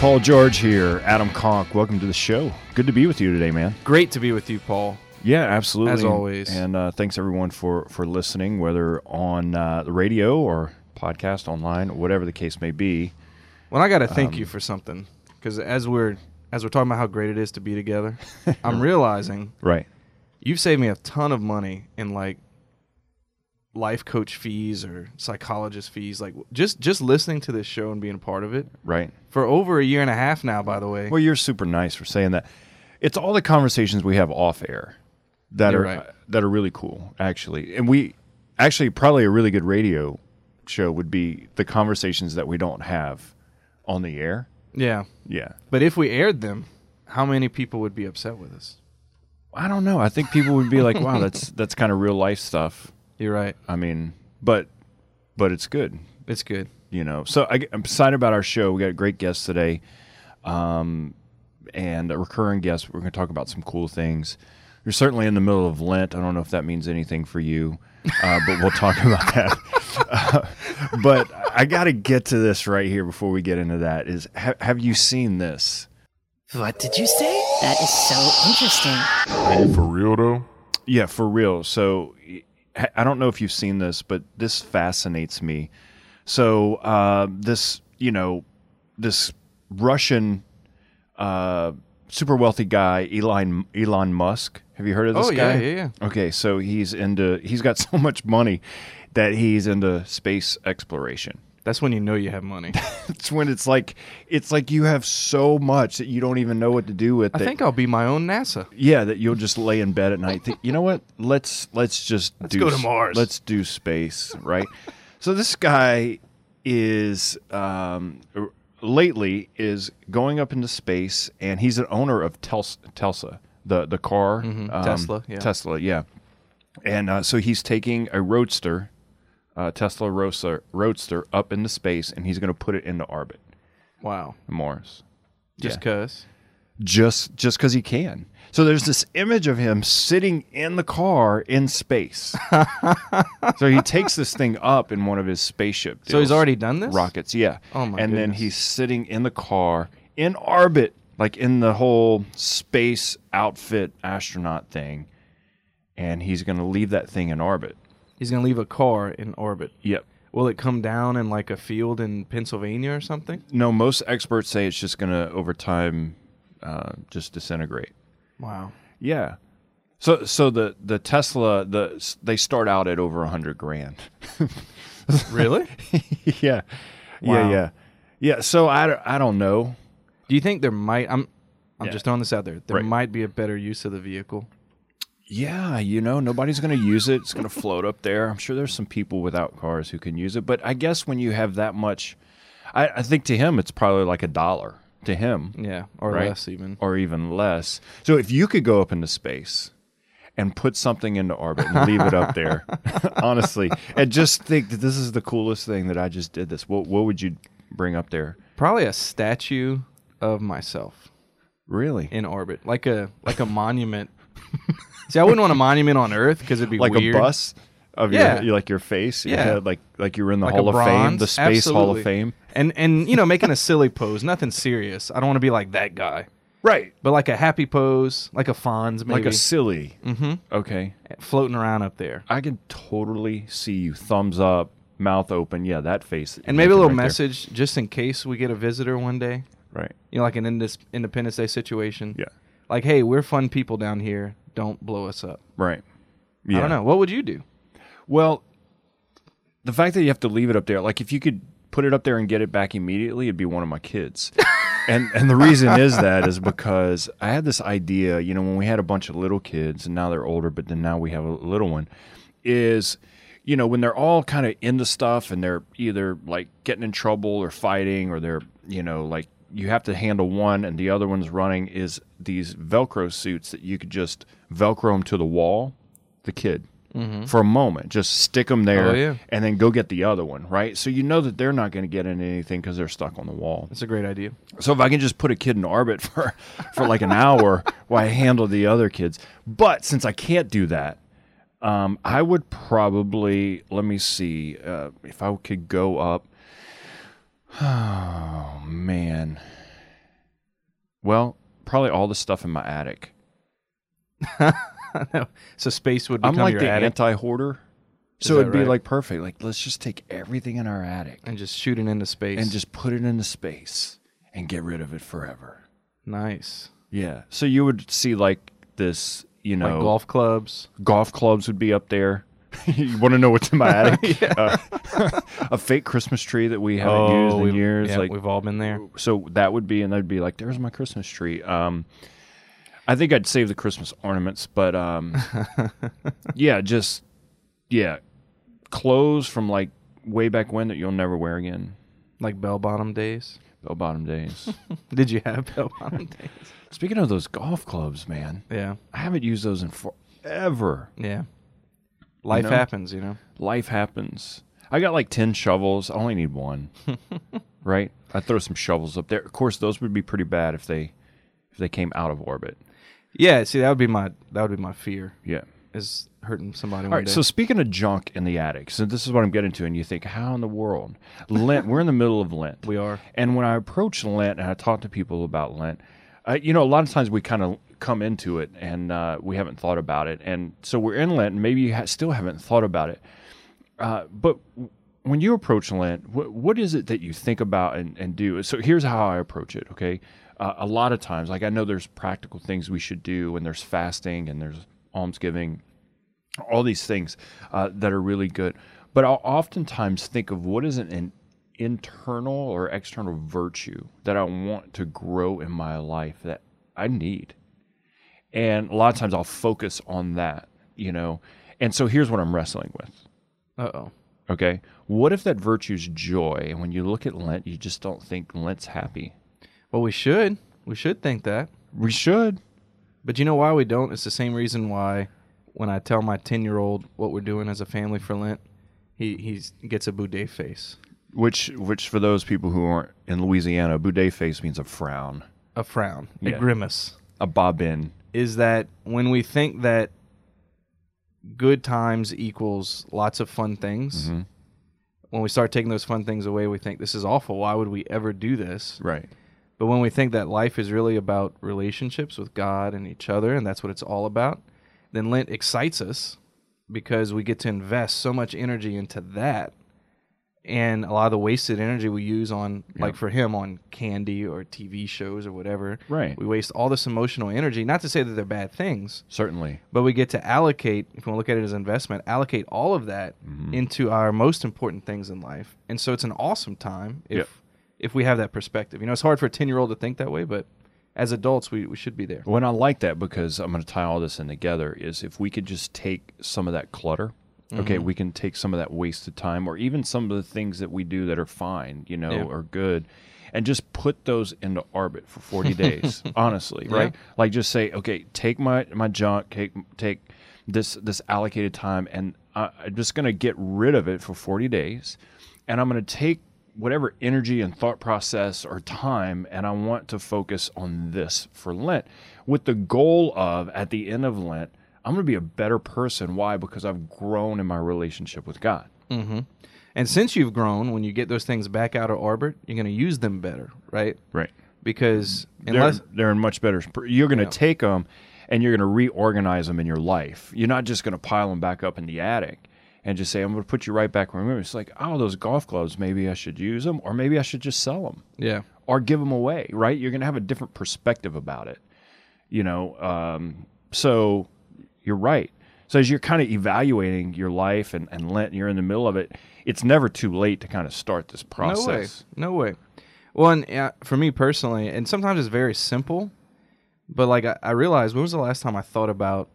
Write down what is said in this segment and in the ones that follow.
Paul George here, Adam Conk. Welcome to the show. Good to be with you today, man. Great to be with you, Paul. Yeah, absolutely. As always. And uh, thanks everyone for for listening, whether on uh, the radio or podcast, online, whatever the case may be. Well, I got to thank Um, you for something because as we're as we're talking about how great it is to be together, I'm realizing Right. you've saved me a ton of money in like life coach fees or psychologist fees. Like just just listening to this show and being a part of it Right. for over a year and a half now. By the way, Well, you're super nice for saying that. It's all the conversations we have off air that You're are right. that are really cool, actually. And we actually probably a really good radio show would be the conversations that we don't have on the air. yeah. Yeah. But if we aired them, how many people would be upset with us? I don't know. I think people would be like, "Wow, that's that's kind of real life stuff." You're right. I mean, but but it's good, It's good. you know. So I, am excited about our show. We got a great guests today, um, and a recurring guest. We're going to talk about some cool things. You're certainly in the middle of Lent. I don't know if that means anything for you, uh, but we'll talk about that. Uh, but I got to get to this right here before we get into that. Is ha- have you seen this? What did you say? That is so interesting. Are you for real though? Yeah, for real. So I- don't know if you've seen this, but this fascinates me. So uh, this, you know, this Russian uh, super wealthy guy, Elon Elon Musk. Have you heard of this Oh, yeah, guy? yeah, yeah. Okay, so he's into. He's got so much money that he's into space exploration. That's when you know you have money. It's when it's like it's like you have so much that you don't even know what to do with I it. think I'll be my own NASA. Yeah, that you'll just lay in bed at night. Think, you know what? Let's let's just do go to Mars. Let's do space, right? so this guy is um, lately is going up into space, and he's an owner of Telsa, the the car um, Tesla, yeah. Tesla, yeah. And uh, so he's taking a roadster, uh, Tesla Roadster, roadster up into space, and he's going to put it into orbit, Wow. Mars Just Yeah. cause. just just because he can. So there's this image of him sitting in the car in space. so he takes this thing up in one of his spaceship. So he's already done this? rockets, yeah. Oh, my And then he's sitting in the car in orbit, like in the whole space outfit astronaut thing, and he's going to leave that thing in orbit. He's gonna leave a car in orbit. Yep. Will it come down in like a field in Pennsylvania or something? No, most experts say it's just going to over time uh, just disintegrate. Wow. Yeah. So so the the Tesla the they start out at over a hundred grand. Really? yeah. Wow. Yeah, yeah. Yeah, so I, don't- I don't know. Do you think there might? I'm. I'm Yeah. just throwing this out there. There Right. might be a better use of the vehicle. Yeah, you know, nobody's going to use it. It's going to float up there. I'm sure there's some people without cars who can use it, but I guess when you have that much I, I think to him it's probably like a dollar to him. Yeah, or Right. less even. or even less. So if you could go up into space and put something into orbit and leave it up there, honestly, and just think that this is the coolest thing that I just did this, what what would you bring up there? Probably a statue of myself Really? in orbit, like a like a monument. See, I wouldn't want a monument on Earth because it'd be like weird. a bus of Yeah. your like your face, your Yeah. head, like like you were in the Like Hall of Fame, the Space Hall of Fame. and and you know making a silly pose, nothing serious. I don't want to be like that guy, Right. but like a happy pose, like a Fonz maybe, Like a silly. Mm-hmm. Okay. floating around up there. I can totally see you thumbs up, mouth open. Yeah, that face. that And maybe a little right there. message just in case we get a visitor one day. Right. You know, like an Independence Day situation. Yeah. Like, hey, we're fun people down here. Don't blow us up. Right. Yeah. I don't know. What would you do? Well, the fact that you have to leave it up there, like if you could put it up there and get it back immediately, it'd be one of my kids. and and the reason is that is because I had this idea, you know, when we had a bunch of little kids and now they're older, but then now we have a little one, is you know, when they're all kind of into stuff and they're either like getting in trouble or fighting or they're, you know, like you have to handle one and the other one's running is these Velcro suits that you could just Velcro them to the wall, the kid, for a moment. Just stick them there Mm-hmm. Oh, yeah. and then go get the other one, right? So you know that they're not going to get into anything because they're stuck on the wall. That's a great idea. So if I can just put a kid in orbit for, for like an hour while I handle the other kids. But since I can't do that, um, I would probably, let me see, uh, if I could go up. Oh, man. Well, probably all the stuff in my attic. so space would become I'm like your the attic anti-hoarder, so it'd be right? like perfect. Like let's just take everything in our attic and just shoot it into space. and just put it into space and get rid of it forever. nice. Yeah. So you would see like this, you know, Like golf clubs. golf clubs would be up there. you want to know what's in my attic? Uh, a fake Christmas tree that we haven't used in years. Oh, yeah, like we've all been there. so that would be, and I'd be like, there's my Christmas tree. Um, I think I'd save the Christmas ornaments, but um, yeah, just yeah, clothes from like way back when that you'll never wear again. Like bell bottom days. Bell bottom days. Did you have bell bottom days? Speaking of those golf clubs, man, Yeah. I haven't used those in forever. Yeah. Life know? happens, you know. Life happens. I got like ten shovels. I only need one. right? I throw some shovels up there. Of course, those would be pretty bad if they if they came out of orbit. Yeah, see that would be my that would be my fear Yeah. is hurting somebody All right. day. So speaking of junk in the attic, so this is what I'm getting to, and you think, how in the world? Lent. we're in the middle of Lent. we are. And when I approach Lent and I talk to people about Lent, uh, you know, a lot of times we kind of come into it and uh, we haven't thought about it. And so we're in Lent and maybe you ha- still haven't thought about it. Uh, but when you approach Lent, wh- what is it that you think about and, and do? So here's how I approach it, okay? Uh, a lot of times, like I know there's practical things we should do, and there's fasting and there's almsgiving, all these things uh, that are really good. But I'll oftentimes think of what is an, an internal or external virtue that I want to grow in my life that I need. And a lot of times I'll focus on that, you know. And so here's what I'm wrestling with. Uh oh. Okay. What if that virtue's joy? And when you look at Lent, you just don't think Lent's happy. Well, we should. We should think that. We should. But you know why we don't? It's the same reason why when I tell my 10 year old what we're doing as a family for Lent, he he's, gets a boudet face. Which, which for those people who aren't in Louisiana, boudet face means a frown, A frown, Yeah. a grimace. a bobbin. Is that when we think that good times equals lots of fun things, Mm-hmm. when we start taking those fun things away, we think this is awful. Why would we ever do this? Right. But when we think that life is really about relationships with God and each other, and that's what it's all about, then Lent excites us because we get to invest so much energy into that. And a lot of the wasted energy we use on, like for him, on candy or TV shows or whatever. Right. We waste all this emotional energy. Not to say that they're bad things, Certainly. but we get to allocate, if we look at it as investment, allocate all of that Mm-hmm. into our most important things in life. And so it's an awesome time if Yep. if we have that perspective. You know, it's hard for a 10 year old to think that way, but as adults, we, we should be there. When I like that because I'm going to tie all this in together is if we could just take some of that clutter, okay, Mm-hmm. we can take some of that wasted time or even some of the things that we do that are fine, you know, Yeah. are good, and just put those into orbit for 40 days. honestly, right? Like just say, okay, take my my junk, take take this this allocated time, and I, I'm just going to get rid of it for 40 days, and I'm going to take whatever energy and thought process or time and I want to focus on this for Lent with the goal of at the end of Lent I'm going to be a better person. Why? Because I've grown in my relationship with God. And since you've grown, when you get those things back out of orbit, you're going to use them better, right? right. Because they're, unless they're in much better you're going to take them and you're going to reorganize them in your life. You're not just going to pile them back up in the attic and just say I'm going to put you right back where it's like oh those golf clubs maybe I should use them or maybe I should just sell them yeah, or give them away, right? You're going to have a different perspective about it, you know. Um, so you're right. So as you're kind of evaluating your life and, and Lent, you're in the middle of it. It's never too late to kind of start this process. No way. No way. Well, and uh, for me personally, and sometimes it's very simple, but like I, I realized when was the last time I thought about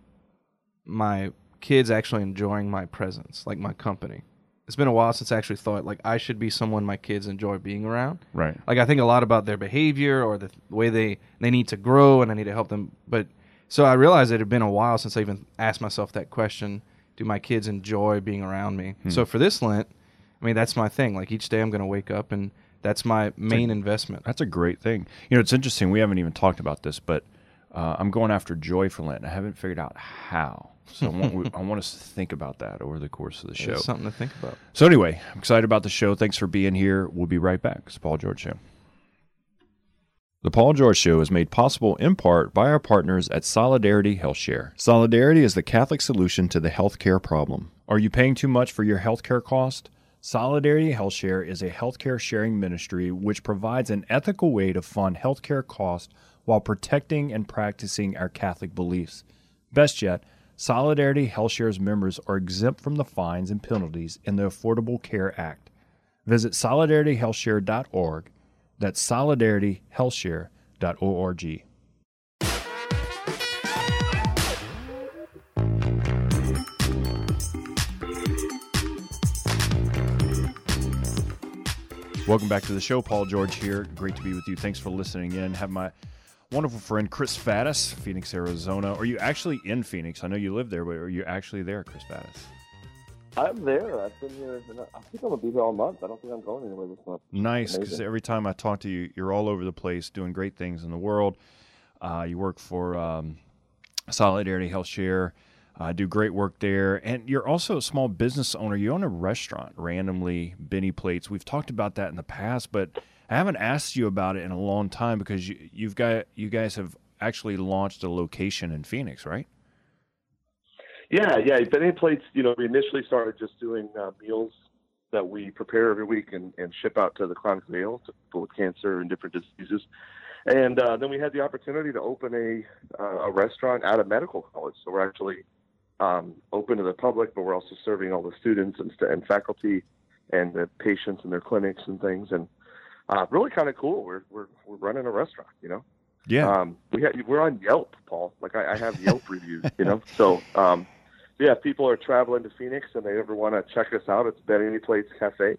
my kids actually enjoying my presence, like my company? It's been a while since I actually thought like I should be someone my kids enjoy being around. Right. Like I think a lot about their behavior or the way they they need to grow, and I need to help them. But so I realized it had been a while since I even asked myself that question: Do my kids enjoy being around me? Hmm. So for this Lent, I mean that's my thing. Like each day I'm going to wake up, and that's my main investment. That's a great thing. You know, it's interesting. We haven't even talked about this, but uh, I'm going after joy for Lent. I haven't figured out how. So I want, we, I want us to think about that over the course of the show. It's something to think about. So anyway, I'm excited about the show. Thanks for being here. We'll be right back. It's Paul George Show. The Paul George Show is made possible in part by our partners at Solidarity HealthShare. Solidarity is the Catholic solution to the healthcare problem. Are you paying too much for your healthcare cost? Solidarity HealthShare is a healthcare sharing ministry which provides an ethical way to fund healthcare costs while protecting and practicing our Catholic beliefs. Best yet, Solidarity HealthShare's members are exempt from the fines and penalties in the Affordable Care Act. Visit solidarityhealthshare.org. That's solidarityhealthshare.org. Welcome back to the show. Paul George here. Great to be with you. Thanks for listening in. Have my wonderful friend Chris Faddis, Phoenix, Arizona. Are you actually in Phoenix? I know you live there, but are you actually there, Chris Faddis? I'm there. I've been here. I think I'm gonna be here all month. I don't think I'm going anywhere this month. Nice, because every time I talk to you, you're all over the place doing great things in the world. Uh, you work for um, Solidarity Health Share, uh, do great work there, and you're also a small business owner. You own a restaurant, randomly Benny Plates. We've talked about that in the past, but I haven't asked you about it in a long time because you, you've got you guys have actually launched a location in Phoenix, right? Yeah, yeah. Benny Plates. You know, we initially started just doing uh, meals that we prepare every week and, and ship out to the chronically ill, to people with cancer and different diseases. And uh, then we had the opportunity to open a uh, a restaurant at a medical college. So we're actually um, open to the public, but we're also serving all the students and, st- and faculty and the patients in their clinics and things. And uh, really kind of cool. We're, we're we're running a restaurant, you know. Yeah. Um, we ha- we're on Yelp, Paul. Like I, I have Yelp reviews, you know. So um, yeah, if people are traveling to Phoenix and they ever want to check us out, it's Benny Plates Cafe.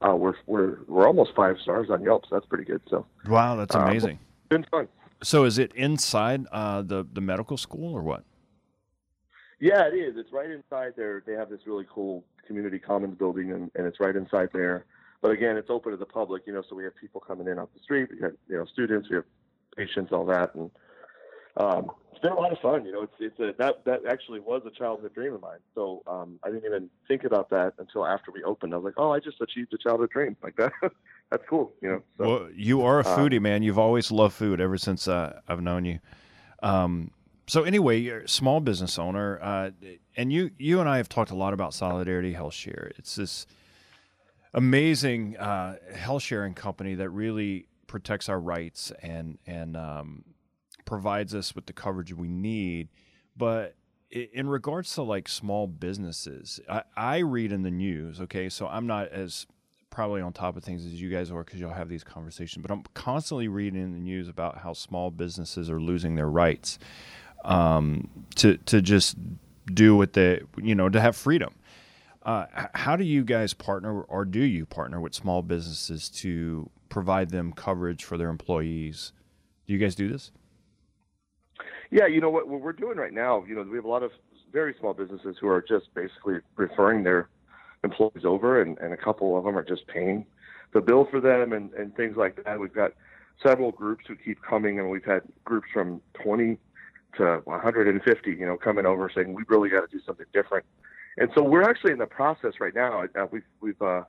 Uh, we're we're we're almost five stars on Yelp, so that's pretty good. So wow, that's uh, amazing. been fun. so is it inside uh, the the medical school or what? Yeah, it is. It's right inside there. They have this really cool community commons building, and, and it's right inside there. But again, it's open to the public, you know. So we have people coming in off the street. We have you know students, we have patients, all that, and um, it's been a lot of fun. You know, it's it's a that that actually was a childhood dream of mine. So um, I didn't even think about that until after we opened. I was like, oh, I just achieved a childhood dream. Like that, that's cool. You know. So well, you are a uh, foodie, man. You've always loved food ever since uh, I've known you. Um, so anyway, you're a small business owner, uh, and you you and I have talked a lot about Solidarity Health Share. It's this amazing uh, health sharing company that really protects our rights and and um, provides us with the coverage we need. But in regards to like small businesses, I, I read in the news. Okay, so I'm not as probably on top of things as you guys are because y'all have these conversations. But I'm constantly reading in the news about how small businesses are losing their rights um, to to just do what they you know to have freedom. Uh, how do you guys partner, or do you partner with small businesses to provide them coverage for their employees? Do you guys do this? Yeah, you know what, what we're doing right now. You know, we have a lot of very small businesses who are just basically referring their employees over, and, and a couple of them are just paying the bill for them and, and things like that. We've got several groups who keep coming, and we've had groups from 20 to 150, you know, coming over saying we really got to do something different. And so we're actually in the process right now. Uh, we've we've uh,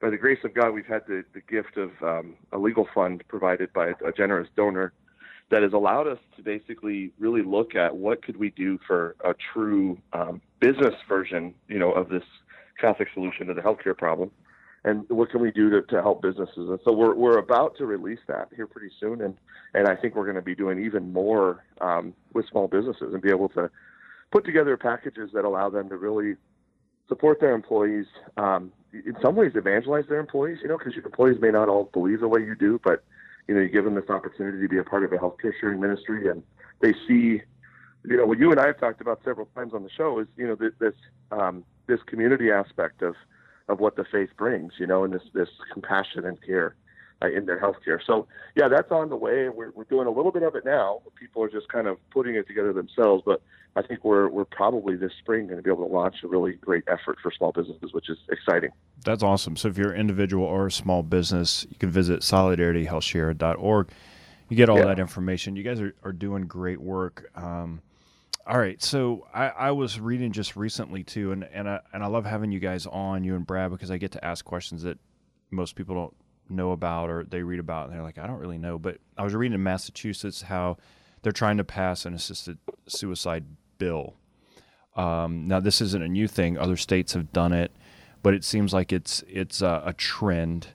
by the grace of God, we've had the, the gift of um, a legal fund provided by a generous donor that has allowed us to basically really look at what could we do for a true um, business version, you know, of this Catholic solution to the healthcare problem, and what can we do to, to help businesses. And so we're we're about to release that here pretty soon, and and I think we're going to be doing even more um, with small businesses and be able to put together packages that allow them to really support their employees. Um, in some ways, evangelize their employees. You know, because your employees may not all believe the way you do, but you know, you give them this opportunity to be a part of a healthcare sharing ministry, and they see, you know, what you and I have talked about several times on the show is, you know, this this, um, this community aspect of of what the faith brings, you know, and this this compassion and care uh, in their healthcare. So yeah, that's on the way. We're we're doing a little bit of it now. People are just kind of putting it together themselves, but I think we're we're probably this spring going to be able to launch a really great effort for small businesses, which is exciting. That's awesome. So if you're an individual or a small business, you can visit solidarityhealthshare.org. You get all Yeah. that information. You guys are, are doing great work. Um, all right. So I, I was reading just recently too, and, and I and I love having you guys on, you and Brad, because I get to ask questions that most people don't know about or they read about, and they're like, I don't really know. But I was reading in Massachusetts how they're trying to pass an assisted suicide bill. Um, now, this isn't a new thing; other states have done it, but it seems like it's it's a, a trend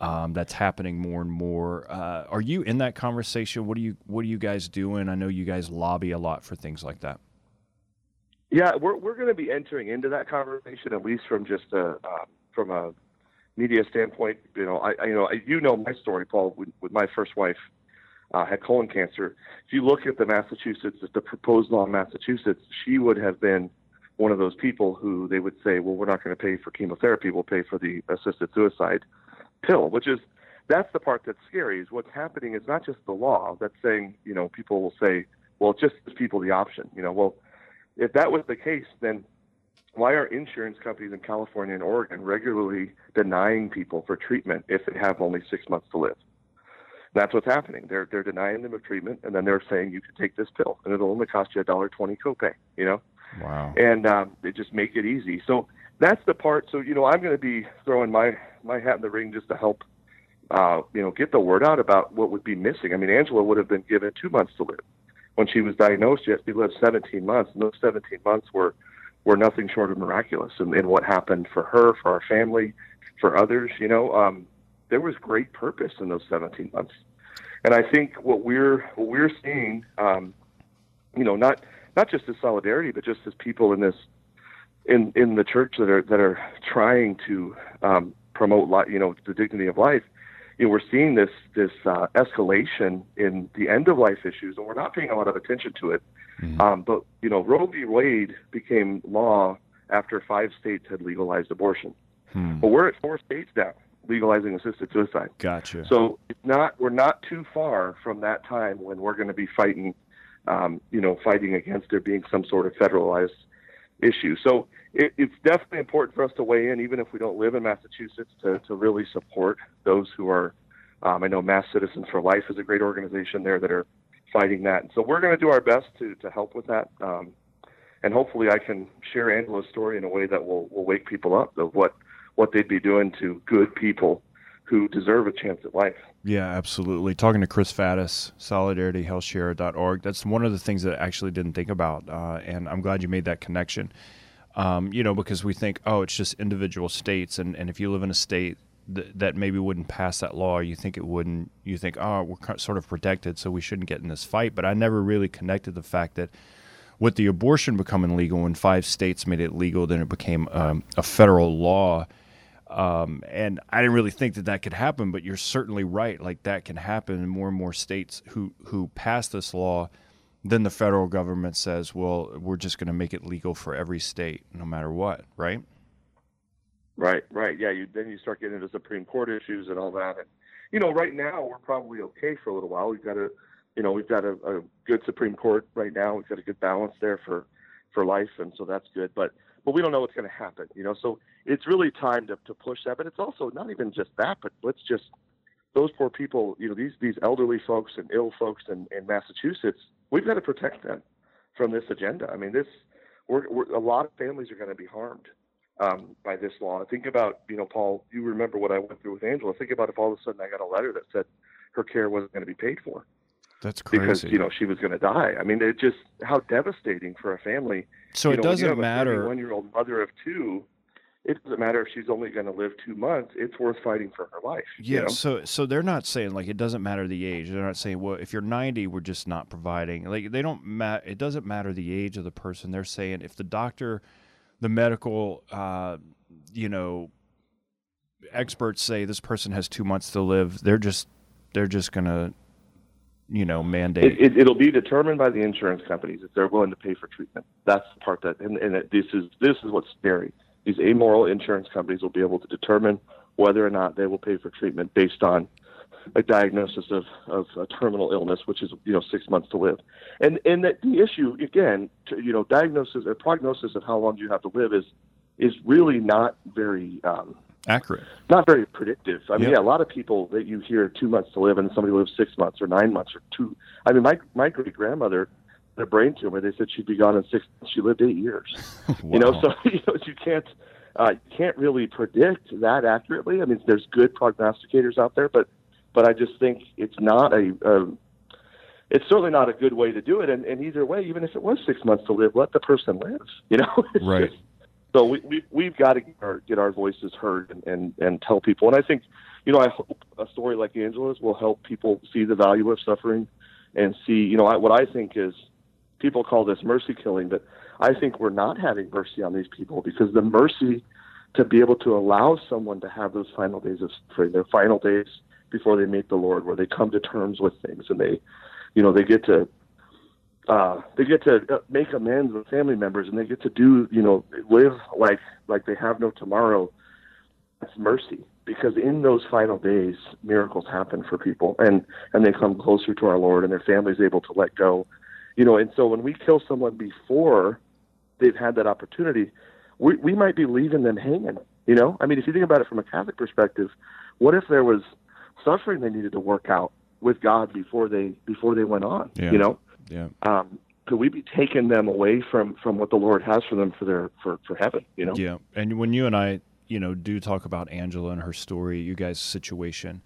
um, that's happening more and more. Uh, are you in that conversation? What are you What are you guys doing? I know you guys lobby a lot for things like that. Yeah, we're we're going to be entering into that conversation at least from just a uh, from a media standpoint. You know, I, I you know I, you know my story, Paul. With, with my first wife, uh, had colon cancer. If you look at the Massachusetts, the proposed law in Massachusetts, she would have been one of those people who they would say, well, we're not going to pay for chemotherapy, we'll pay for the assisted suicide pill, which is that's the part that's scary. Is what's happening is not just the law that's saying, you know, people will say, well, just gives people the option. You know, well, if that was the case, then why are insurance companies in California and Oregon regularly denying people for treatment if they have only six months to live? That's what's happening. They're they're denying them of treatment, and then they're saying you can take this pill, and it'll only cost you a dollar twenty copay. You know, Wow. and um, they just make it easy. So that's the part. So you know, I'm going to be throwing my my hat in the ring just to help, uh, you know, get the word out about what would be missing. I mean, Angela would have been given two months to live when she was diagnosed. Yet she lived 17 months, and those 17 months were were nothing short of miraculous. And, and what happened for her, for our family, for others, you know, um, there was great purpose in those 17 months. And I think what we're what we're seeing, um, you know, not not just as solidarity, but just as people in this in in the church that are that are trying to um, promote li- you know the dignity of life. You know, we're seeing this this uh, escalation in the end of life issues, and we're not paying a lot of attention to it. Um, but you know, Roe v. Wade became law after five states had legalized abortion. Hmm. But we're at four states now legalizing assisted suicide. Gotcha. So it's not we're not too far from that time when we're going to be fighting, um, you know, fighting against there being some sort of federalized issue. So it, it's definitely important for us to weigh in, even if we don't live in Massachusetts, to to really support those who are. Um, I know Mass Citizens for Life is a great organization there that are fighting that. So we're going to do our best to to help with that. Um, and hopefully, I can share Angela's story in a way that will will wake people up of what what they'd be doing to good people who deserve a chance at life. Yeah, absolutely. Talking to Chris Faddis, solidarityhealthshare.org. That's one of the things that I actually didn't think about, uh, and I'm glad you made that connection. Um, you know, because we think, oh, it's just individual states, and, and if you live in a state th- that maybe wouldn't pass that law, you think it wouldn't. You think, oh, we're sort of protected, so we shouldn't get in this fight. But I never really connected the fact that with the abortion becoming legal, when five states made it legal, then it became um, a federal law. Um, and I didn't really think that that could happen, but you're certainly right. Like that can happen in more and more states who who pass this law. Then the federal government says, "Well, we're just going to make it legal for every state, no matter what." Right? Right, right. Yeah, you then you start getting into Supreme Court issues and all that. And you know, right now we're probably okay for a little while. We've got a you know, we've got a, a good Supreme Court right now. We've got a good balance there for for life and so that's good. But but we don't know what's going to happen, you know. So it's really time to, to push that. But it's also not even just that, but let's just those poor people, you know, these these elderly folks and ill folks in, in Massachusetts, we've got to protect them from this agenda. I mean, this we're, we're a lot of families are going to be harmed um, by this law. Think about, you know, Paul. You remember what I went through with Angela. Think about if all of a sudden I got a letter that said her care wasn't going to be paid for That's crazy. because you know she was going to die. I mean, it just how devastating for a family. so you it know, doesn't matter. One-year-old mother of two. It doesn't matter if she's only going to live two months. It's worth fighting for her life. you Yeah, know? so so they're not saying like it doesn't matter the age. They're not saying well if you're 90 we're just not providing. Like they don't ma- it doesn't matter the age of the person. They're saying if the doctor the medical uh you know experts say this person has 2 months to live, they're just they're just to you know mandate It, it, it'll be determined by the insurance companies if they're willing to pay for treatment. That's the part that, and, and it, this is this is what's scary. These amoral insurance companies will be able to determine whether or not they will pay for treatment based on a diagnosis of, of a terminal illness, which is you know six months to live. And and that the issue again, to, you know, diagnosis or prognosis of how long you have to live is is really not very um, accurate. not very predictive. I mean, Yeah. yeah, a lot of people that you hear two months to live, and somebody lives six months or nine months or two. I mean, my my great grandmother had a brain tumor. They said she'd be gone in six. She lived eight years. You know, so you know you can't. uh, you can't really predict that accurately. I mean, there's good prognosticators out there, but but I just think it's not a, a it's certainly not a good way to do it. And, and either way, even if it was six months to live, let the person live. You know, It's Right. just- so we, we we've got to get our, get our voices heard and, and and tell people. And I think, you know, I hope a story like Angela's will help people see the value of suffering and see, you know, I, what I think is people call this mercy killing, but I think we're not having mercy on these people because the mercy to be able to allow someone to have those final days of suffering, their final days before they meet the Lord, where they come to terms with things and they, you know, they get to uh, they get to uh, make amends with family members and they get to do, you know, live like like they have no tomorrow. That's mercy because in those final days, miracles happen for people and and they come closer to our Lord and their family's able to let go, you know. And so when we kill someone before they've had that opportunity, we we might be leaving them hanging. You know, I mean, if you think about it from a Catholic perspective, what if there was suffering they needed to work out with God before they before they went on? Yeah. You know, Yeah. um, could we be taking them away from from what the Lord has for them for their for for heaven? You know, Yeah, and when you and I, you know, do talk about Angela and her story, you guys' situation,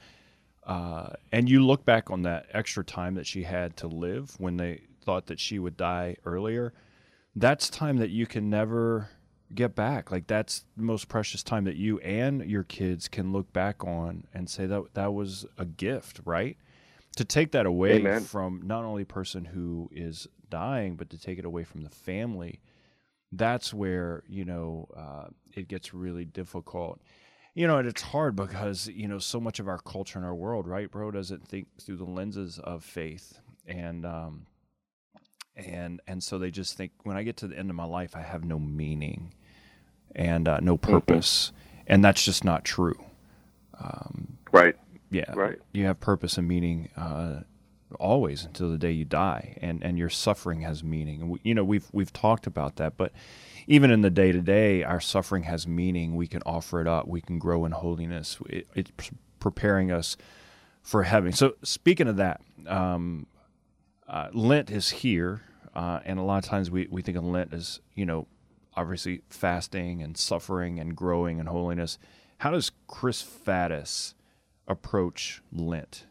uh, and you look back on that extra time that she had to live when they thought that she would die earlier, that's time that you can never get back. Like that's the most precious time that you and your kids can look back on and say that that was a gift, right? To take that away Amen. from not only a person who is dying, but to take it away from the family that's where you know uh, it gets really difficult you know and it's hard because you know so much of our culture and our world right bro doesn't think through the lenses of faith and um and and so they just think when i get to the end of my life i have no meaning and uh, no purpose. And that's just not true. Right? yeah. Right. you have purpose and meaning uh, always until the day you die. And and your suffering has meaning. And we, you know we've we've talked about that but even in the day to day our suffering has meaning. We can offer it up. We can grow in holiness. It, it's preparing us for heaven. So speaking of that um, uh, lent is here uh, and a lot of times we, we think of lent as you know obviously fasting and suffering and growing in holiness how does chris faddis approach lent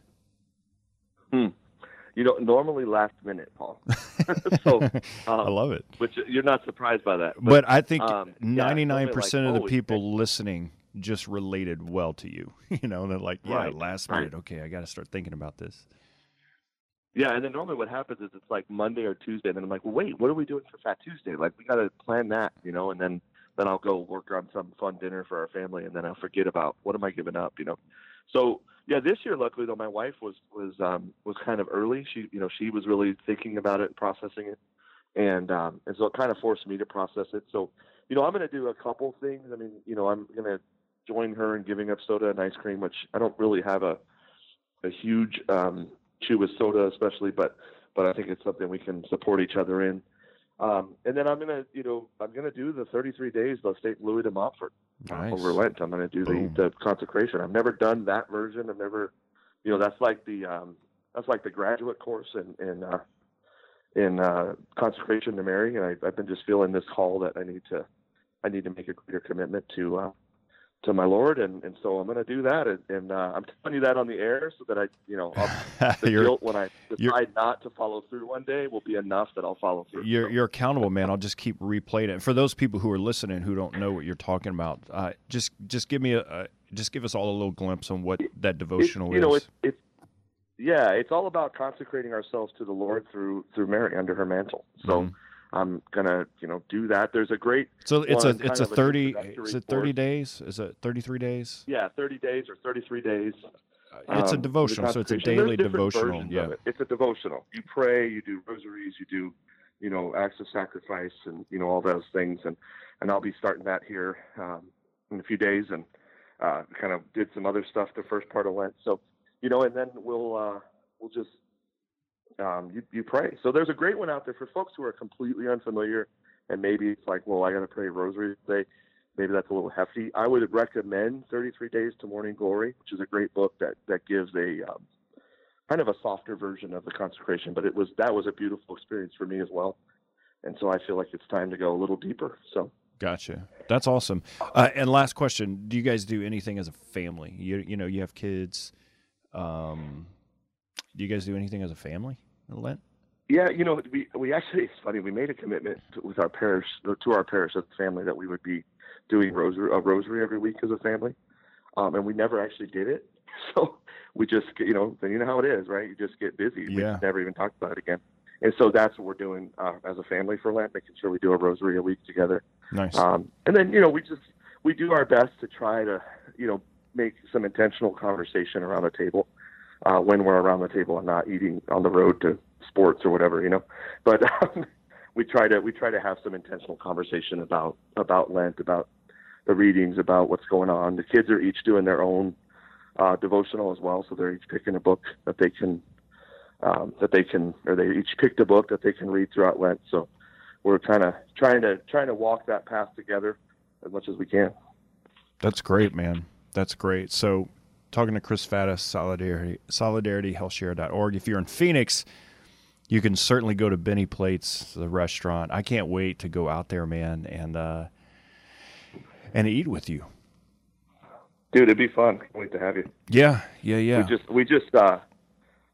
You know, normally last minute, Paul. so, um, I love it. which you're not surprised by that, But, I think um, ninety nine something percent like, of the people listening just related well to you. You know, they're like, yeah, Right, last right. minute. Okay, I got to start thinking about this. Yeah, and then normally what happens is it's like Monday or Tuesday, and then I'm like, well, wait, what are we doing for Fat Tuesday? Like, we got to plan that, you know, and then then I'll go work on some fun dinner for our family, and then I'll forget about what am I giving up, you know. So yeah, this year, luckily though, my wife was was um, was kind of early. She you know she was really thinking about it and processing it, and um, and so it kind of forced me to process it. So you know, I'm going to do a couple things. I mean, you know, I'm going to join her in giving up soda and ice cream, which I don't really have a a huge um, chew with soda, especially, but but I think it's something we can support each other in. Um, and then I'm gonna, you know, I'm gonna do the 33 days of St. Louis de Montfort Nice. over Lent. I'm gonna do the, the consecration. I've never done that version. I've never, you know, that's like the um, that's like the graduate course in in uh, in uh, consecration to Mary, and I, I've been just feeling this call that I need to I need to make a greater commitment to uh, to my Lord, and, and so I'm going to do that, and, and uh, I'm telling you that on the air so that I, you know, I'll, the guilt when I decide not to follow through one day will be enough that I'll follow through. you're So- you're accountable, man. I'll just keep replaying it. For those people who are listening who don't know what you're talking about, uh, just just give me a, just give us all a little glimpse on what that devotional you know, is. it's it's yeah, it's all about consecrating ourselves to the Lord through through Mary under her mantle. So Mhm. I'm gonna, you know, do that. There's a great so it's a it's a thirty. Is it thirty days? Is it thirty three days? yeah, 30 days or 33 days. it's a um, devotional, so it's a daily devotional. Yeah. it. It's a devotional. You pray, you do rosaries, you do, you know, acts of sacrifice, and you know all those things. And and I'll be starting that here um, in a few days, and uh, kind of did some other stuff the first part of Lent. So, you know, and then we'll uh, we'll just um, you you pray. So there's a great one out there for folks who are completely unfamiliar, and maybe it's like, well, I got to pray rosary today. Maybe that's a little hefty. I would recommend 33 Days to Morning Glory, which is a great book that that gives a um, kind of a softer version of the consecration. But it was that was a beautiful experience for me as well, and so I feel like it's time to go a little deeper. So Gotcha. That's awesome. Uh, and last question: Do you guys do anything as a family? You you know you have kids. Um, do you guys do anything as a family Lent? Yeah, you know, we we actually it's funny. We made a commitment to, with our parish to our parish as a family that we would be doing rosary a rosary every week as a family, um, and we never actually did it. So we just you know then you know how it is, right? You just get busy. Yeah. We never even talked about it again. And so that's what we're doing uh, as a family for Lent, making sure we do a rosary a week together. Nice. Um, and then you know we just we do our best to try to you know make some intentional conversation around the table uh, when we're around the table and not eating on the road to sports or whatever you know. But um, we try to we try to have some intentional conversation about about Lent, about the readings, about what's going on. The kids are each doing their own uh, devotional as well, so they're each picking a book that they can um, that they can or they each picked a book that they can read throughout Lent. So we're kind of trying to trying to walk that path together as much as we can. That's great, man. That's great. So, talking to Chris Faddis, Solidarity, SolidarityHealthshare.org. If you're in Phoenix, you can certainly go to Benny Plates, the restaurant. I can't wait to go out there, man, and uh, and eat with you. Dude, it'd be fun. Can't wait to have you. Yeah, yeah, yeah. We just we just uh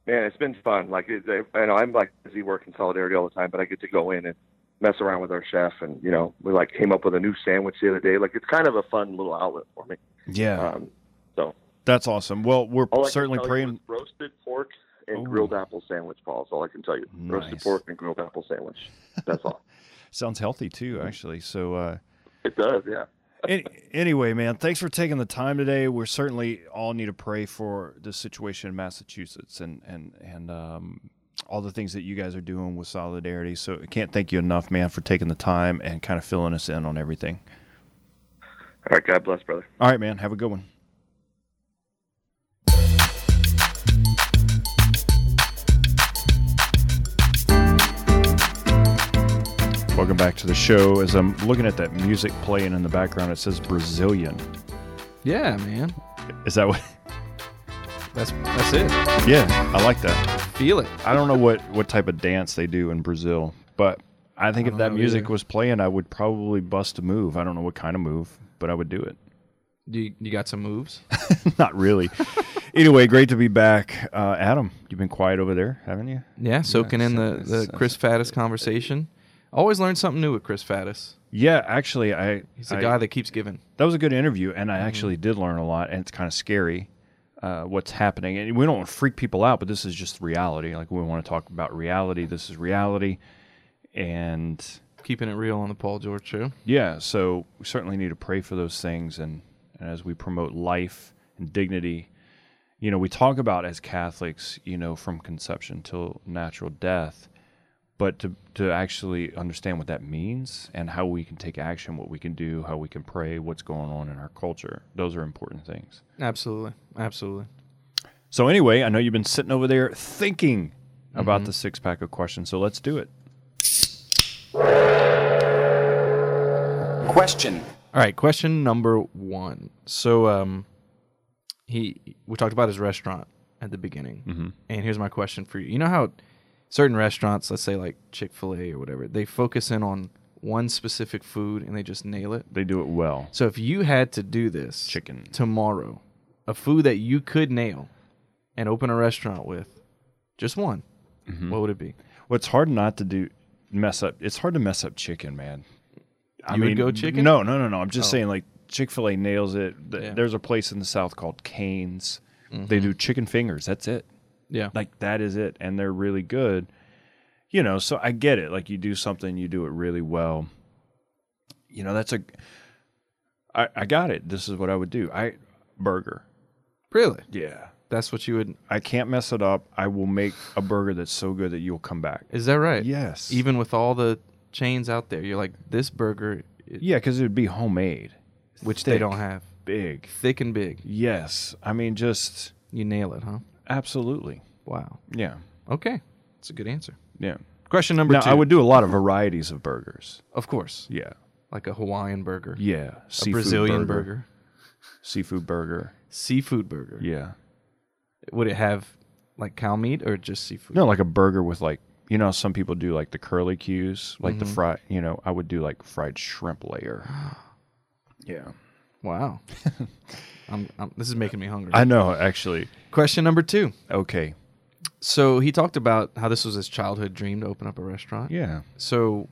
man, it's been fun. Like it, I know I'm like busy working solidarity all the time, but I get to go in and mess around with our chef and you know, we like came up with a new sandwich the other day. Like it's kind of a fun little outlet for me. yeah, Um so that's awesome. Well, we're certainly praying. roasted pork and Ooh. grilled apple sandwich, Paul. That's all I can tell you. Roasted pork and grilled apple sandwich. That's all. Sounds healthy too, actually. So, uh, It does, yeah. Any, anyway, man, thanks for taking the time today. We're certainly all need to pray for the situation in Massachusetts and and and um, all the things that you guys are doing with solidarity. So I can't thank you enough, man, for taking the time and kind of filling us in on everything. All right, God bless, brother. All right, man, have a good one. Welcome back to the show. As I'm looking at that music playing in the background, it says Brazilian. Yeah, man. Is that what? That's that's it. Yeah, I like that. Feel it. I don't know what what type of dance they do in Brazil, but I think I if that music either. was playing, I would probably bust a move. I don't know what kind of move, but I would do it. You you got some moves? Not really. anyway, great to be back, uh, Adam. You've been quiet over there, haven't you? Yeah, soaking in the, the Chris Faddis conversation. Always learn something new with Chris Faddis. Yeah, actually, I He's I- guy that keeps giving. that was a good interview, and Mm-hmm. I actually did learn a lot, and it's kind of scary. Uh, what's happening, and we don't want to freak people out, but this is just reality. Like we want to talk about reality. This is reality, and Keeping it real on the Paul George show. Yeah, so we certainly need to pray for those things, and, and as we promote life and dignity, you know, we talk about as Catholics, you know, from conception till natural death, but to to actually understand what that means and how we can take action, what we can do, how we can pray, what's going on in our culture, those are important things. Absolutely. Absolutely. So anyway, I know you've been sitting over there thinking about the six pack of questions, so let's do it. Question. All right, question number one. So, um, he we talked about his restaurant at the beginning, Mm-hmm. and here's my question for you. You know how certain restaurants, let's say like Chick Fil A or whatever, they focus in on one specific food and they just nail it. They do it well. So, if you had to do this Chicken. tomorrow, a food that you could nail and open a restaurant with, just one, Mm-hmm. what would it be? Well, it's hard not to do mess up. It's hard to mess up chicken, man. I You would go chicken? No, no, no, no. I'm just Oh. saying, like Chick Fil A nails it. Th- Yeah. Mm-hmm. There's a place in the South called Canes. They do chicken fingers. That's it. Yeah, Like that is it, and they're really good. You know, so I get it. Like you do something, you do it really well. You know, that's a. I I got it. This is what I would do. I burger. really. Yeah. That's what you would. I can't mess it up. I will make a burger that's so good that you'll come back. Is that right? Yes. Even with all the chains out there, you're like this burger, it- Yeah, because it would be homemade, which they don't have, big. thick and big. Yes, I mean just You nail it, huh? Absolutely. Wow. Yeah, Okay, that's a good answer. yeah. Question number Now two. I would do a lot of varieties of burgers. of course, Yeah, like a Hawaiian burger, yeah. a Seafood Brazilian burger. seafood burger. seafood burger. Yeah. Would it have like cow meat or just seafood? No, like a burger with like you know some people do like the curly cues, like Mm-hmm. the fried. You know, I would do like fried shrimp layer. Yeah. Wow. I'm, I'm, this is making me hungry. I know, actually. Question number two. Okay. So he talked about how this was his childhood dream to open up a restaurant. Yeah. So,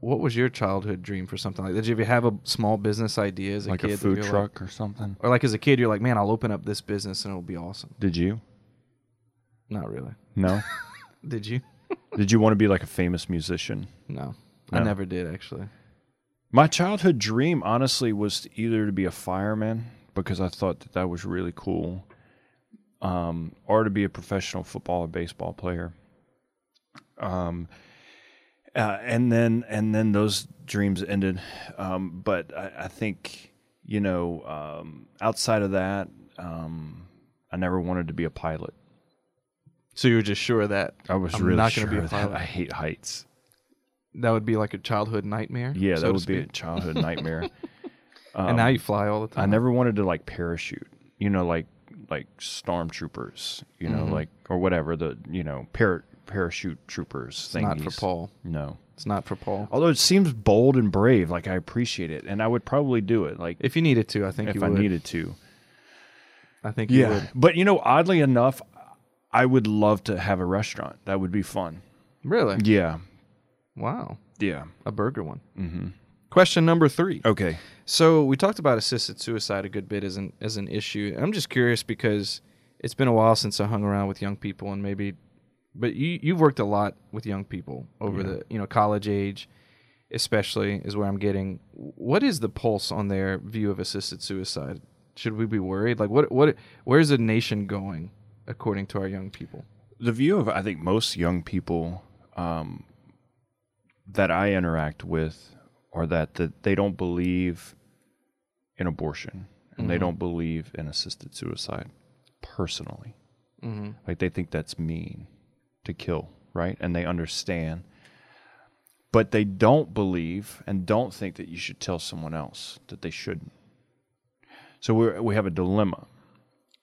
what was your childhood dream for something like that? Did you ever have a small business idea as a Like kid? Like a food you're like- truck or something. or like as a kid, you're like, man, I'll open up this business and it'll be awesome. Did you? Not really. No. Did you? Did you want to be like a famous musician? No, I never did actually. My childhood dream, honestly, was either to be a fireman because I thought that that was really cool, um, or to be a professional football or baseball player. Um, uh, and then and then those dreams ended. Um, but I, I think you know, um, outside of that, um, I never wanted to be a pilot. So you were just sure that I was I'm really not sure be a that pilot. I hate heights. That would be like a childhood nightmare. Yeah, so that would be a childhood nightmare. Um, and now you fly all the time. I never wanted to like parachute, you know, like like stormtroopers, you know, Mhm. like or whatever the you know par- parachute troopers. It's not for. Paul. No, It's not for Paul. although it seems bold and brave, like I appreciate it, and I would probably do it, like If you needed to, I think if you I would. needed to. I think you Yeah, would. but you know, oddly enough, I would love to have a restaurant. That would be fun. Really? Yeah, Wow. yeah. A burger one. Mm-hmm. Question number three. Okay. So we talked about assisted suicide a good bit as an as an issue. I'm just curious because it's been a while since I hung around with young people and maybe but you you've worked a lot with young people over Yeah. the you know college age especially is where I'm getting what is the pulse on their view of assisted suicide? Should we be worried? Like what what where's the nation going according to our young people? the view of I think most young people um, that I interact with are that that they don't believe in abortion and they Mhm. don't believe in assisted suicide personally. Mm-hmm. Like they think that's mean to kill, right? And they understand. But they don't believe and don't think that you should tell someone else that they shouldn't. So we we have a dilemma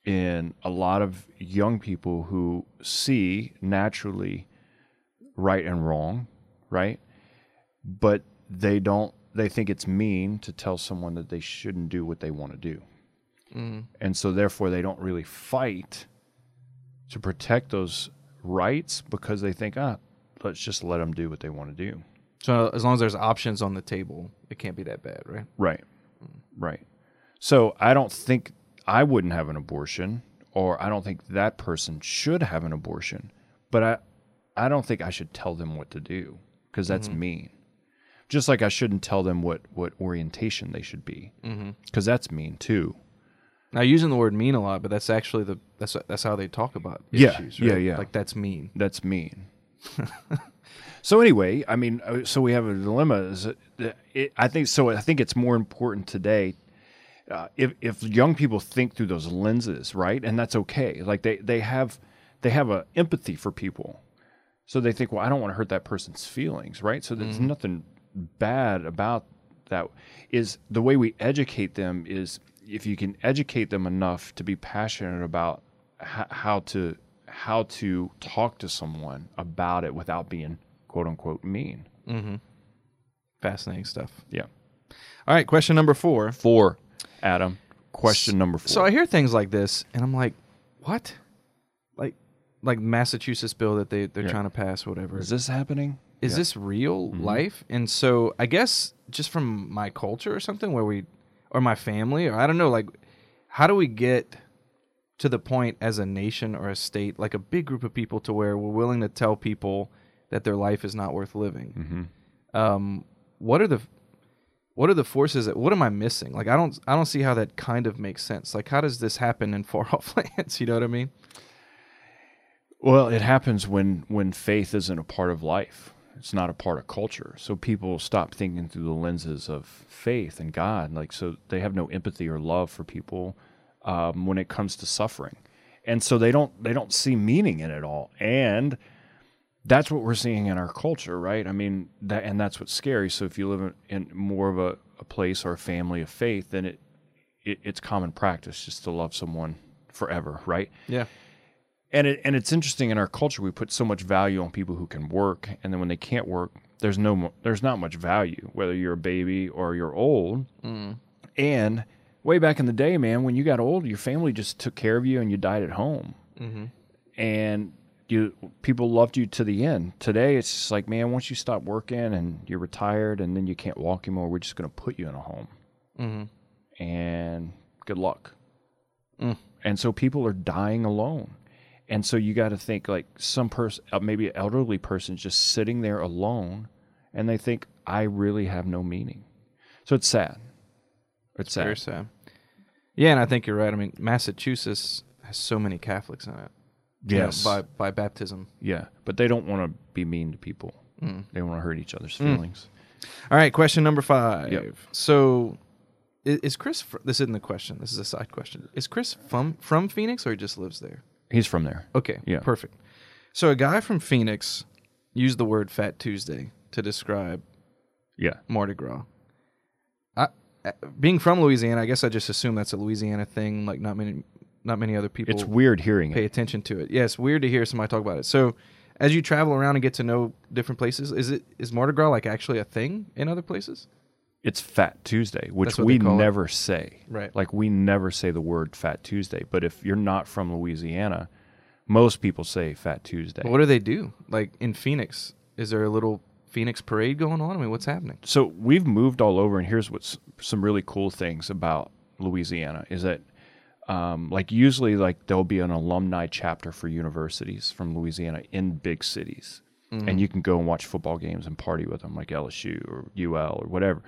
in a lot of young people who see naturally right and wrong, right? But they don't they think it's mean to tell someone that they shouldn't do what they want to do. Mm-hmm. And so therefore they don't really fight to protect those rights because they think, ah, let's just let them do what they want to do. So as long as there's options on the table, it can't be that bad, right? Right. Right. So I don't think I wouldn't have an abortion or I don't think that person should have an abortion, but I I don't think I should tell them what to do because that's mean. Just like I shouldn't tell them what what orientation they should be Mm-hmm. because that's mean too. Now using the word mean a lot, but that's actually the that's that's how they talk about Yeah, issues. yeah, right? yeah. Like that's mean. That's mean. so anyway, I mean, uh, so we have a dilemma. Is it, it, I think so. I think it's more important today. Uh, if if young people think through those lenses, right, and that's okay. Like they they have they have a empathy for people, so they think, well, I don't want to hurt that person's feelings, right? So there's nothing bad about that. Is the way we educate them is if you can educate them enough to be passionate about h- how to how to talk to someone about it without being quote unquote mean. Mm-hmm. Fascinating stuff. Yeah. All right, question number four. Four, Adam. Question number four. So I hear things like this, and I'm like, what? Like, like Massachusetts bill that they they're Yeah. trying to pass, whatever. is this happening? Is Yeah. this real Mhm. life? And so I guess just from my culture or something where we or my family or I don't know like how do we get to the point as a nation or a state like a big group of people to where we're willing to tell people that their life is not worth living? Mm-hmm. Um what are the what are the forces that what am I missing? Like I don't I don't see how that kind of makes sense. Like how does this happen in far off lands, you know what I mean? Well, it happens when when faith isn't a part of life. It's not a part of culture. So people stop thinking through the lenses of faith and God. Like so, they have no empathy or love for people um, when it comes to suffering, and so they don't they don't see meaning in it all. And that's what we're seeing in our culture, right? I mean, that and that's what's scary. So if you live in, in more of a, a place or a family of faith, then it, it it's common practice just to love someone forever, right? Yeah. And it and it's interesting in our culture we put so much value on people who can work and then when they can't work there's no there's not much value whether you're a baby or you're old Mm. and way back in the day, man, when you got old, your family just took care of you and you died at home. Mm-hmm. And you people loved you to the end. Today, it's just like, man, once you stop working and you're retired and then you can't walk anymore, we're just going to put you in a home. Mm-hmm. And good luck. Mm. And so people are dying alone. And so you got to think like some person, uh, maybe an elderly person, just sitting there alone, and they think I really have no meaning. So it's sad. It's sad. Very sad. Yeah, and I think you're right. I mean, Massachusetts has so many Catholics in it. you know, by by baptism. Yeah, but they don't want to be mean to people. They want to hurt each other's feelings. All right, question number five. Yep. So, is, is Chris? This isn't a question. This is a side question. Is Chris from from Phoenix or he just lives there? He's from there. Okay. Yeah. Perfect. So a guy from Phoenix used the word Fat Tuesday to describe Yeah. Mardi Gras. I, uh, being from Louisiana, I guess I just assume that's a Louisiana thing. Like not many, not many other people It's weird hearing pay it. attention to it. Yeah, it's weird to hear somebody talk about it. So, as you travel around and get to know different places, is it is Mardi Gras like actually a thing in other places? It's Fat Tuesday, which we call it. never say. Right. Like we never say the word Fat Tuesday. But if you're not from Louisiana, most people say Fat Tuesday. What do they do? Like in Phoenix, is there a little Phoenix parade going on? I mean, what's happening? so we've moved all over, and here's what's some really cool things about Louisiana is that, um, like usually, like there'll be an alumni chapter for universities from Louisiana in big cities, and you can go and watch football games and party with them, like LSU or UL or whatever.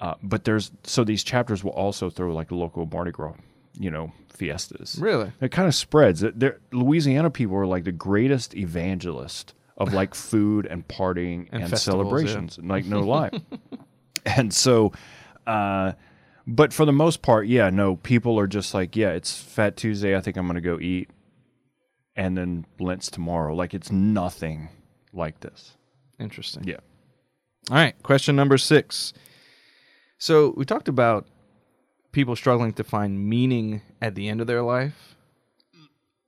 Uh, but there's so these chapters will also throw like local Mardi Gras, you know, fiestas. Really? It kind of spreads. They're- Louisiana people are like the greatest evangelist of like food and partying And and, celebrations. Like no lie. and so, uh, but for the most part, yeah, no, people are just like, yeah, it's Fat Tuesday. I think I'm gonna go eat, and then Lent's tomorrow. Like it's nothing like this. Interesting. Yeah. All right, question number six. So we talked about people struggling to find meaning at the end of their life.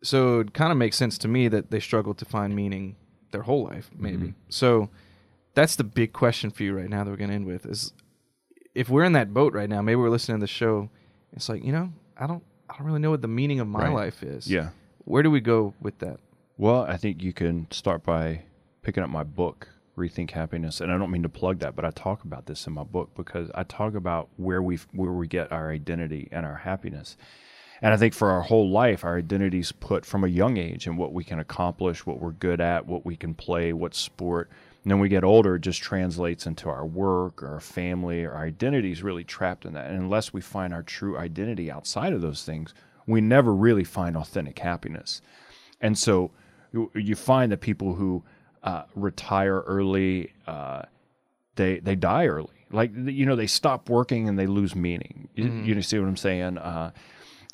So it kind of makes sense to me that they struggle to find meaning their whole life, maybe. Mm-hmm. So that's the big question for you right now that we're going to end with is if we're in that boat right now, maybe we're listening to the show, it's like, you know, I don't I don't really know what the meaning of my Right. life is. Yeah. Where do we go with that? Well, I think you can start by picking up my book, Rethink Happiness, and I don't mean to plug that, but I talk about this in my book because I talk about where we where we get our identity and our happiness. And I think for our whole life, our identity's put from a young age and what we can accomplish, what we're good at, what we can play, what sport. And then we get older, it just translates into our work or our family or our identity is really trapped in that. And unless we find our true identity outside of those things, we never really find authentic happiness. And so you, you find that people who uh, retire early, uh, they they die early. Like you know, they stop working and they lose meaning. You, you see what I'm saying? Uh,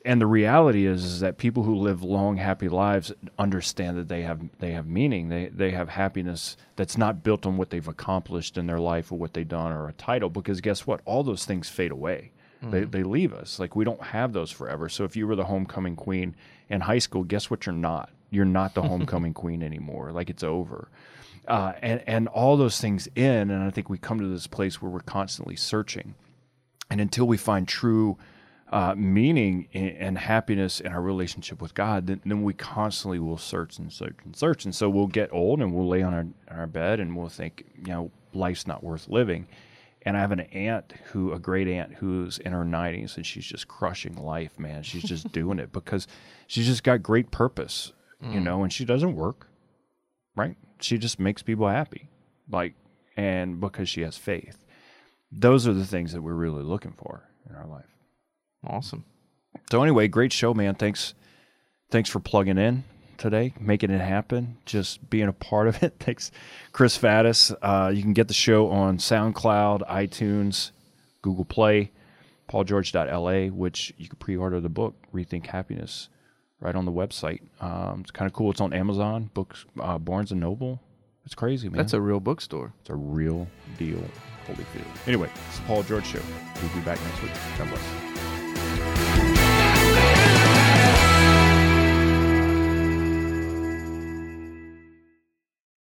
and the reality is, is that people who live long, happy lives understand that they have they have meaning. They they have happiness that's not built on what they've accomplished in their life or what they've done or a title. Because guess what? All those things fade away. They they leave us. Like we don't have those forever. So if you were the homecoming queen in high school, guess what? You're not. You're not the homecoming queen anymore. Like it's over. Uh, and and all those things in, and I think we come to this place where we're constantly searching. And until we find true uh, meaning and, happiness in our relationship with God, then, then we constantly will search and search and search. And so we'll get old and we'll lay on our, on our bed and we'll think, you know, life's not worth living. And I have an aunt who, a great aunt who's in her 90s and she's just crushing life, man. She's just doing it because she's just got great purpose, you know, and she doesn't work, right? She just makes people happy, like, and because she has faith. Those are the things that we're really looking for in our life. Awesome. So anyway, great show, man. Thanks, thanks for plugging in today, making it happen, just being a part of it. Thanks, Chris Faddis. Uh, you can get the show on SoundCloud, iTunes, Google Play, paulgeorge.la, which you can pre-order the book Rethink Happiness right on the website. Um, it's kind of cool. It's on Amazon, books, uh, Barnes and Noble. It's crazy, man. That's a real bookstore. it's a real deal. holy Holyfield. Anyway, it's the Paul George Show. We'll be back next week. God bless.